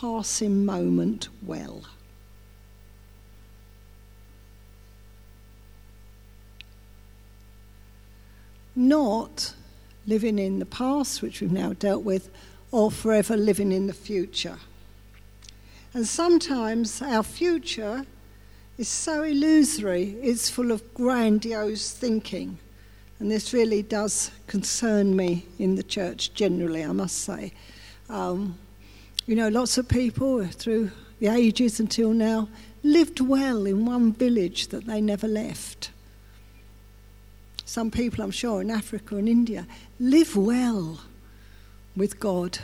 passing moment well. Not living in the past, which we've now dealt with, or forever living in the future. And sometimes our future is so illusory, it's full of grandiose thinking. And this really does concern me in the church generally, I must say. Um, you know, lots of people through the ages until now lived well in one village that they never left. Some people, I'm sure, in Africa and India live well with God,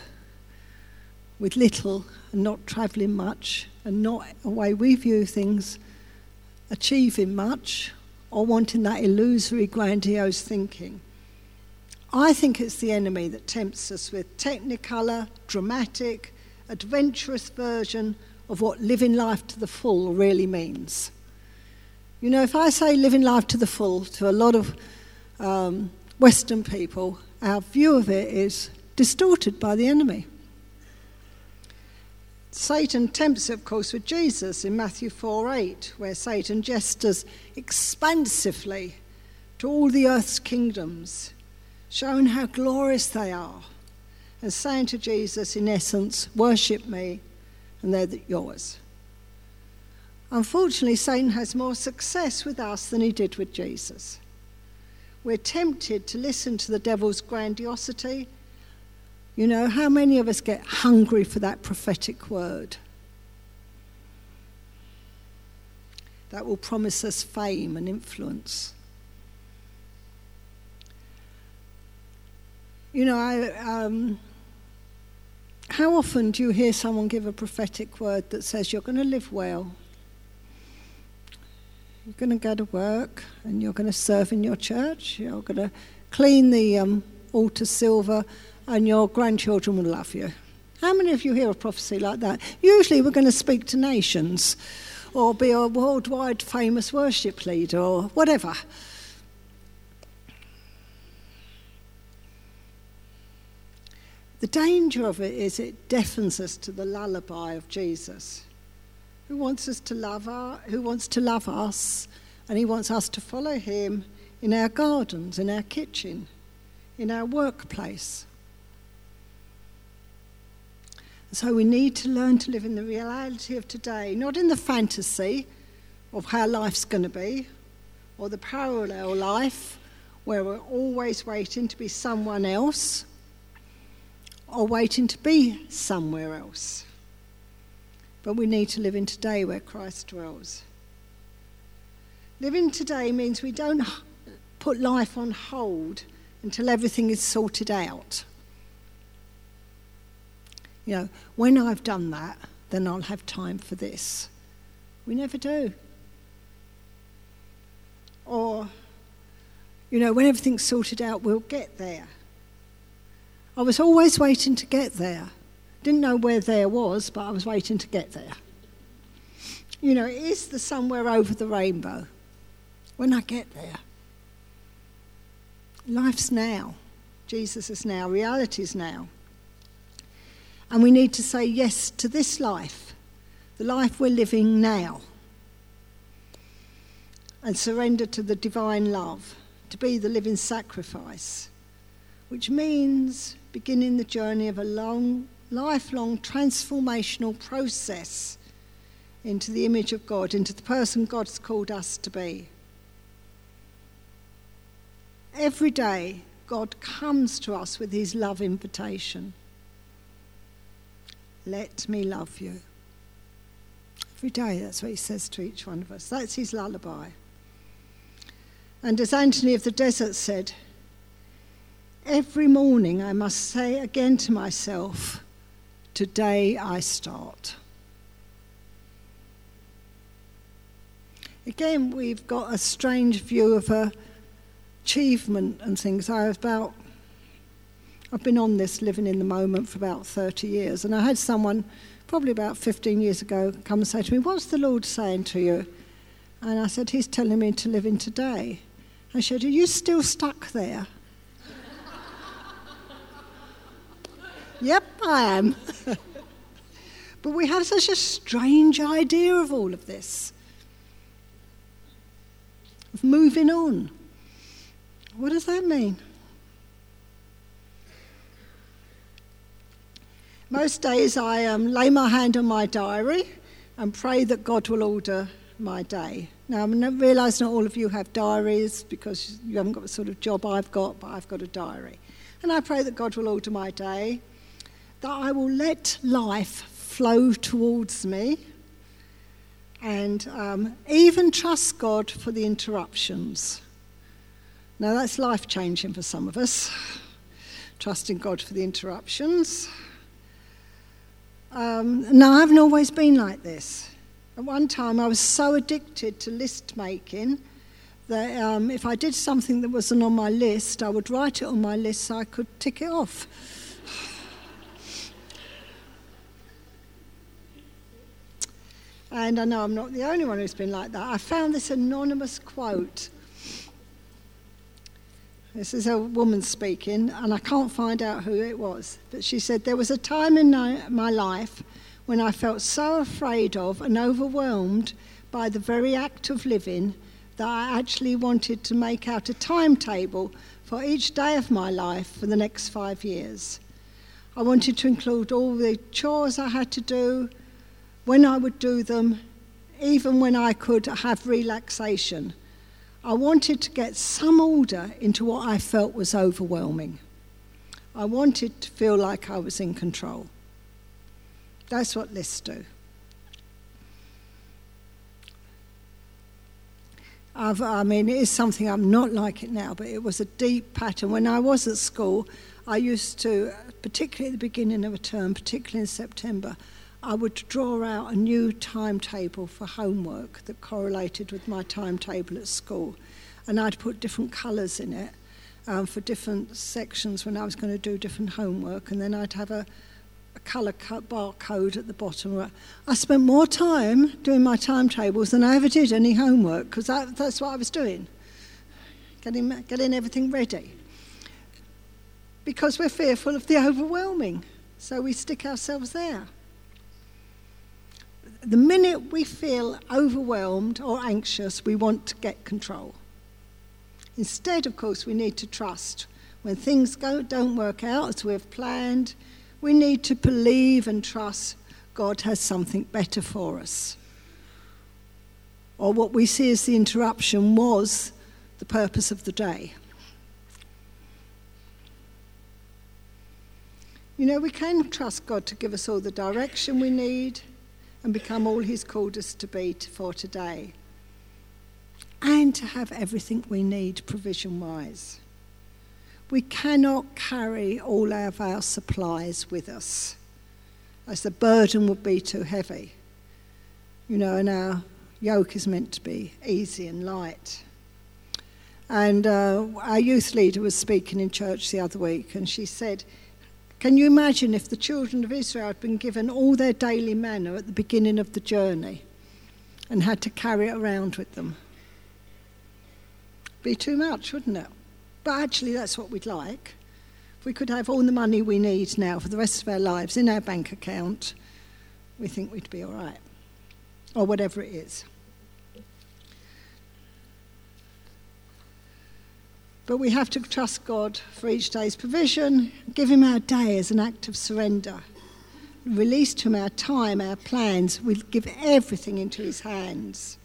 with little and not travelling much, and not the way we view things, achieving much or wanting that illusory, grandiose thinking. I think it's the enemy that tempts us with technicolor, dramatic, adventurous version of what living life to the full really means. You know, if I say living life to the full to a lot of um, Western people, our view of it is distorted by the enemy. Satan tempts, of course, with Jesus in Matthew 4 8, where Satan gestures expansively to all the earth's kingdoms, showing how glorious they are, and saying to Jesus, in essence, Worship me, and they're yours. Unfortunately, Satan has more success with us than he did with Jesus. We're tempted to listen to the devil's grandiosity. You know, how many of us get hungry for that prophetic word? That will promise us fame and influence. You know, I, um, how often do you hear someone give a prophetic word that says you're going to live well, you're going to go to work and you're going to serve in your church. You're going to clean the um, altar silver and your grandchildren will love you. How many of you hear a prophecy like that? Usually we're going to speak to nations or be a worldwide famous worship leader or whatever. The danger of it is it deafens us to the lullaby of Jesus who wants us to love our, who wants to love us, and he wants us to follow him in our gardens, in our kitchen, in our workplace. So we need to learn to live in the reality of today, not in the fantasy of how life's going to be, or the parallel life where we're always waiting to be someone else or waiting to be somewhere else. But we need to live in today where Christ dwells. Living today means we don't put life on hold until everything is sorted out. You know, when I've done that, then I'll have time for this. We never do. Or, you know, when everything's sorted out, we'll get there. I was always waiting to get there. Didn't know where there was, but I was waiting to get there. You know, it is the somewhere over the rainbow when I get there. Life's now. Jesus is now. Reality's now. And we need to say yes to this life, the life we're living now, and surrender to the divine love, to be the living sacrifice, which means beginning the journey of a long lifelong transformational process into the image of God, into the person God's called us to be. Every day, God comes to us with his love invitation. Let me love you. Every day, that's what he says to each one of us. That's his lullaby. And as Anthony of the Desert said, every morning I must say again to myself, Today I start. Again, we've got a strange view of achievement and things. I have about, I've been on this living in the moment for about 30 years, and I had someone probably about 15 years ago come and say to me, What's the Lord saying to you? And I said, He's telling me to live in today. I said, Are you still stuck there? Yep, I am. But we have such a strange idea of all of this, of moving on. What does that mean? Most days I um, lay my hand on my diary and pray that God will order my day. Now, I realise not all of you have diaries because you haven't got the sort of job I've got, but I've got a diary. And I pray that God will order my day, that I will let life flow towards me, and um, even trust God for the interruptions. Now, that's life changing for some of us, trusting God for the interruptions. Um, no, I haven't always been like this. At one time, I was so addicted to list making that um, if I did something that wasn't on my list, I would write it on my list so I could tick it off. And I know I'm not the only one who's been like that. I found this anonymous quote this is a woman speaking, and I can't find out who it was. But she said, There was a time in my life when I felt so afraid of and overwhelmed by the very act of living that I actually wanted to make out a timetable for each day of my life for the next five years. I wanted to include all the chores I had to do, when I would do them, even when I could have relaxation. I wanted to get some order into what I felt was overwhelming. I wanted to feel like I was in control. That's what lists do. I've, i mean, it is something I'm not like it now, but it was a deep pattern. When I was at school, I used to, particularly at the beginning of a term, particularly in September, I would draw out a new timetable for homework that correlated with my timetable at school. And I'd put different colours in it um, for different sections when I was going to do different homework. And then I'd have a, a colour barcode at the bottom. I spent more time doing my timetables than I ever did any homework because that, that's what I was doing, getting, getting everything ready. Because we're fearful of the overwhelming, so we stick ourselves there the minute we feel overwhelmed or anxious, we want to get control. Instead, of course, we need to trust. When things go, don't work out as we've planned, we need to believe and trust God has something better for us. Or what we see as the interruption was the purpose of the day. You know, we can trust God to give us all the direction we need and become all He's called us to be for today. And to have everything we need provision wise. We cannot carry all of our supplies with us, as the burden would be too heavy. You know, and our yoke is meant to be easy and light. And uh, our youth leader was speaking in church the other week, and she said, can you imagine if the children of Israel had been given all their daily manna at the beginning of the journey and had to carry it around with them? Be too much, wouldn't it? But actually, that's what we'd like. If we could have all the money we need now for the rest of our lives in our bank account, we think we'd be all right. Or whatever it is. But we have to trust God for each day's provision, give Him our day as an act of surrender. Release to Him our time, our plans. We give everything into His hands.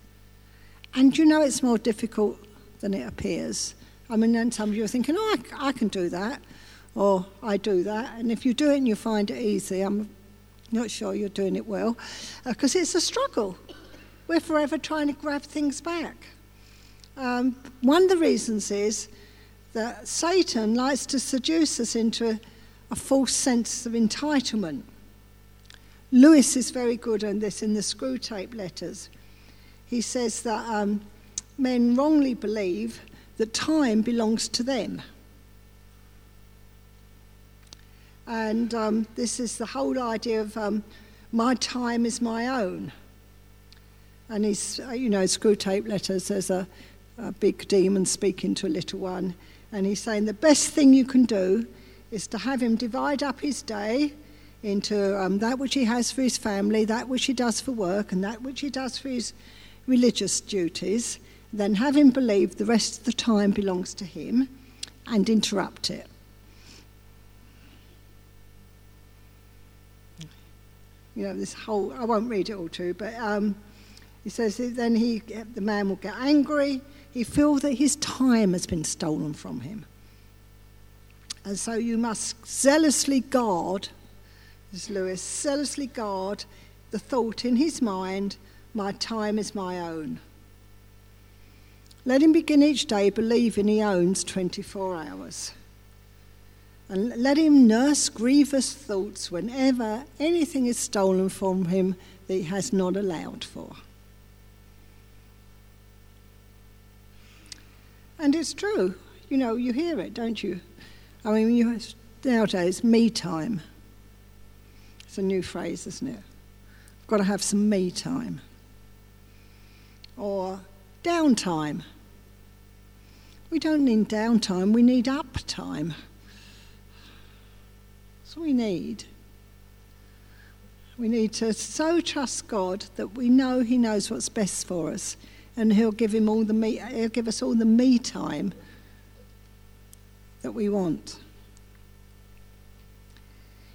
And you know it's more difficult than it appears. I mean, then some of you are thinking, oh, I, I can do that, or I do that. And if you do it and you find it easy, I'm not sure you're doing it well, because uh, it's a struggle. We're forever trying to grab things back. Um, one of the reasons is that Satan likes to seduce us into a, a false sense of entitlement. Lewis is very good on this in the Screwtape letters. He says that um, men wrongly believe that time belongs to them. And um, this is the whole idea of um, my time is my own. And he's, uh, you know, Screwtape letters, there's a, a big demon speaking to a little one. And he's saying the best thing you can do is to have him divide up his day into um, that which he has for his family, that which he does for work, and that which he does for his religious duties, then have him believe the rest of the time belongs to him and interrupt it. You know, this whole, I won't read it all to you, but um, he says then he, the man will get angry. He feels that his time has been stolen from him. And so you must zealously guard, as Lewis, zealously guard the thought in his mind, my time is my own. Let him begin each day believing he owns 24 hours. And let him nurse grievous thoughts whenever anything is stolen from him that he has not allowed for. And it's true. You know, you hear it, don't you? I mean, you, nowadays, me time. It's a new phrase, isn't it? Got to have some me time. Or downtime. We don't need downtime, we need up time. That's what we need. We need to so trust God that we know He knows what's best for us and he'll give him all the me, he'll give us all the me time that we want.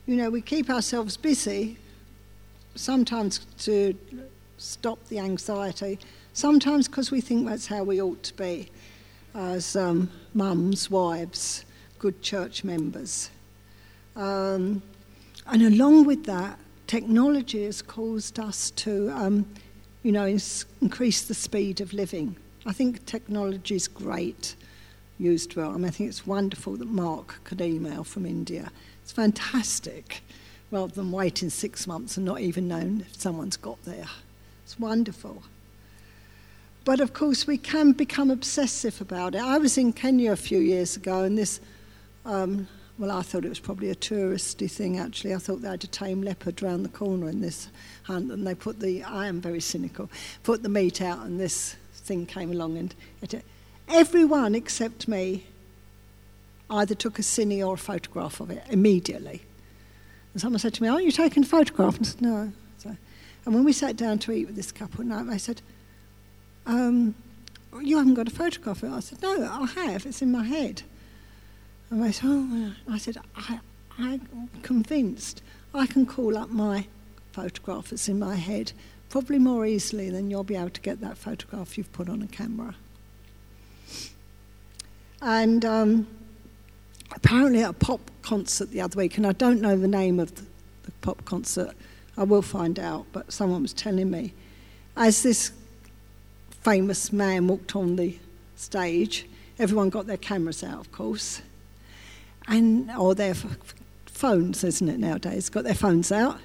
You know, we keep ourselves busy, sometimes to stop the anxiety, sometimes because we think that's how we ought to be as um, mums, wives, good church members. Um, and along with that, technology has caused us to um, you know, increase the speed of living. I think technology is great, used well. I, mean, I think it's wonderful that Mark could email from India. It's fantastic, rather than waiting six months and not even knowing if someone's got there. It's wonderful. But of course, we can become obsessive about it. I was in Kenya a few years ago, and this um, well, I thought it was probably a touristy thing, actually. I thought they had a tame leopard round the corner in this hunt, and they put the, I am very cynical, put the meat out, and this thing came along, and it, everyone except me either took a cine or a photograph of it immediately. And someone said to me, Aren't you taking a photograph? And I said, No. So, and when we sat down to eat with this couple night, they said, um, You haven't got a photograph of it? I said, No, I have. It's in my head. And I said, oh, I said, I, I'm convinced I can call up my photograph that's in my head probably more easily than you'll be able to get that photograph you've put on a camera. And um, apparently at a pop concert the other week, and I don't know the name of the, the pop concert, I will find out, but someone was telling me, as this famous man walked on the stage, everyone got their cameras out, of course and or their phones, isn't it nowadays? Got their phones out,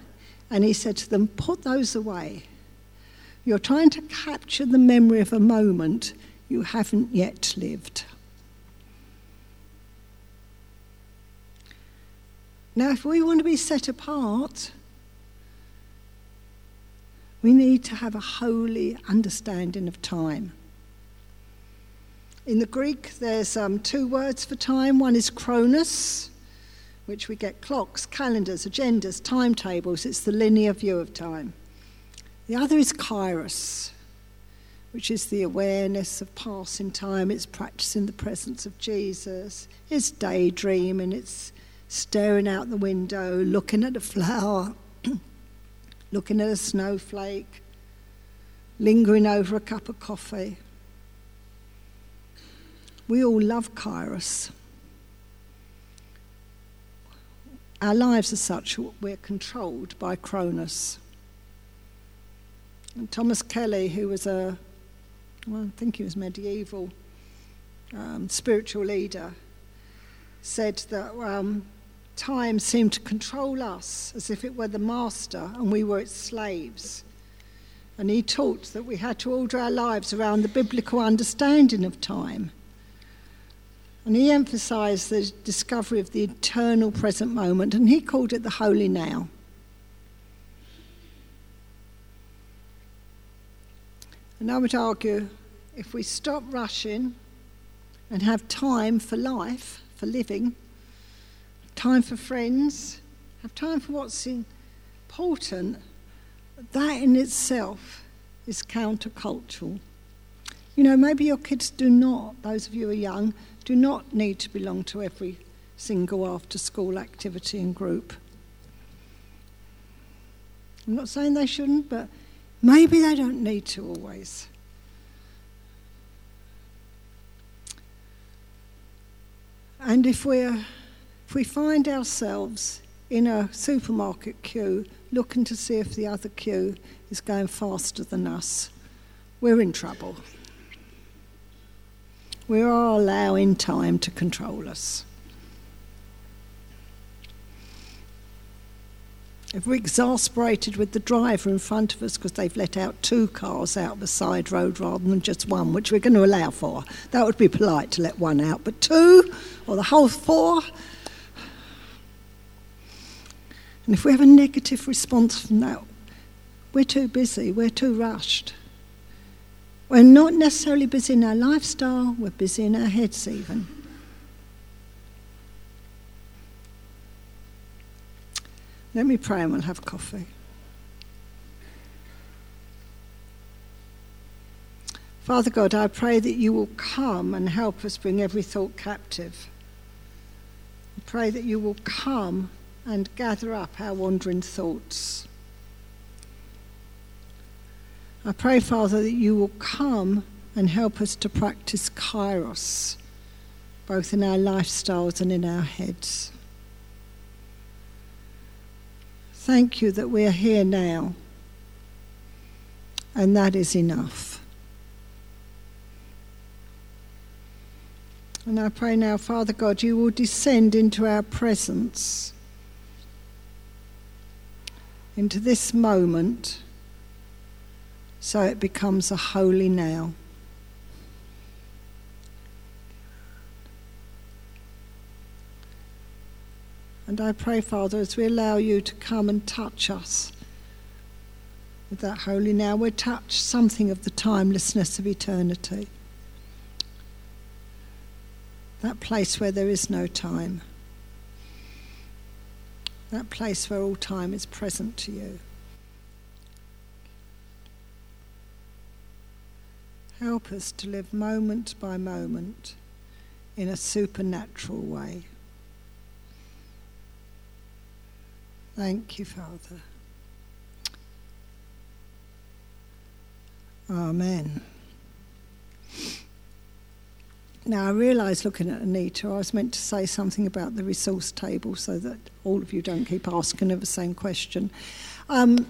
and he said to them, "Put those away. You're trying to capture the memory of a moment you haven't yet lived." Now, if we want to be set apart, we need to have a holy understanding of time. In the Greek, there's um, two words for time. One is chronos, which we get clocks, calendars, agendas, timetables. It's the linear view of time. The other is kairos, which is the awareness of passing time. It's practicing the presence of Jesus. It's daydreaming. It's staring out the window, looking at a flower, looking at a snowflake, lingering over a cup of coffee. We all love Kairos. Our lives are such we're controlled by Chronos. And Thomas Kelly, who was a, well, I think he was medieval um, spiritual leader, said that um, time seemed to control us as if it were the master and we were its slaves. And he taught that we had to order our lives around the biblical understanding of time and he emphasized the discovery of the eternal present moment, and he called it the holy now. And I would argue if we stop rushing and have time for life, for living, time for friends, have time for what's important, that in itself is countercultural. You know, maybe your kids do not, those of you who are young, do not need to belong to every single after school activity and group. I'm not saying they shouldn't, but maybe they don't need to always. And if, we're, if we find ourselves in a supermarket queue looking to see if the other queue is going faster than us, we're in trouble. We are allowing time to control us. If we're exasperated with the driver in front of us because they've let out two cars out the side road rather than just one, which we're going to allow for, that would be polite to let one out, but two or the whole four. And if we have a negative response from that, we're too busy, we're too rushed. We're not necessarily busy in our lifestyle, we're busy in our heads even. Let me pray and we'll have coffee. Father God, I pray that you will come and help us bring every thought captive. I pray that you will come and gather up our wandering thoughts. I pray, Father, that you will come and help us to practice kairos, both in our lifestyles and in our heads. Thank you that we're here now. And that is enough. And I pray now, Father God, you will descend into our presence, into this moment, so it becomes a holy now. And I pray, Father, as we allow you to come and touch us with that holy now, we touch something of the timelessness of eternity. That place where there is no time. That place where all time is present to you. Help us to live moment by moment in a supernatural way. Thank you, Father. Amen. Now, I realise looking at Anita, I was meant to say something about the resource table so that all of you don't keep asking her the same question. Um,